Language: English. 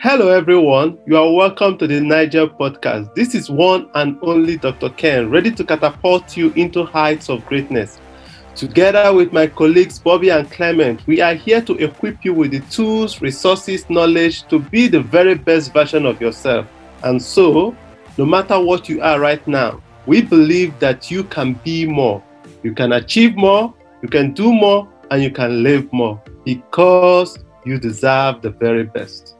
Hello, everyone. You are welcome to the Niger podcast. This is one and only Dr. Ken, ready to catapult you into heights of greatness. Together with my colleagues Bobby and Clement, we are here to equip you with the tools, resources, knowledge to be the very best version of yourself. And so, no matter what you are right now, we believe that you can be more. You can achieve more, you can do more, and you can live more because you deserve the very best.